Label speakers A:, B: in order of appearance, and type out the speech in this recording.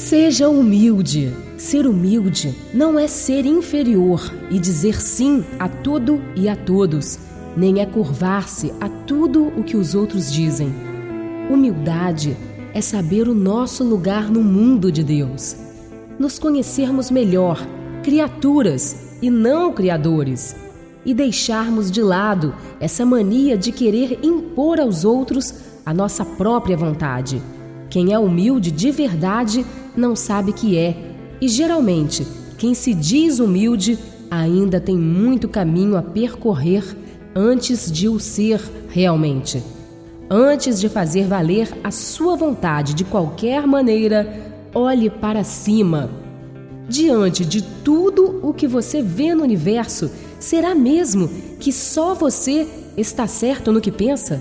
A: Seja humilde. Ser humilde não é ser inferior e dizer sim a tudo e a todos, nem é curvar-se a tudo o que os outros dizem. Humildade é saber o nosso lugar no mundo de Deus, nos conhecermos melhor, criaturas e não criadores, e deixarmos de lado essa mania de querer impor aos outros a nossa própria vontade. Quem é humilde de verdade não sabe que é, e geralmente quem se diz humilde ainda tem muito caminho a percorrer antes de o ser realmente. Antes de fazer valer a sua vontade de qualquer maneira, olhe para cima. Diante de tudo o que você vê no universo, será mesmo que só você está certo no que pensa?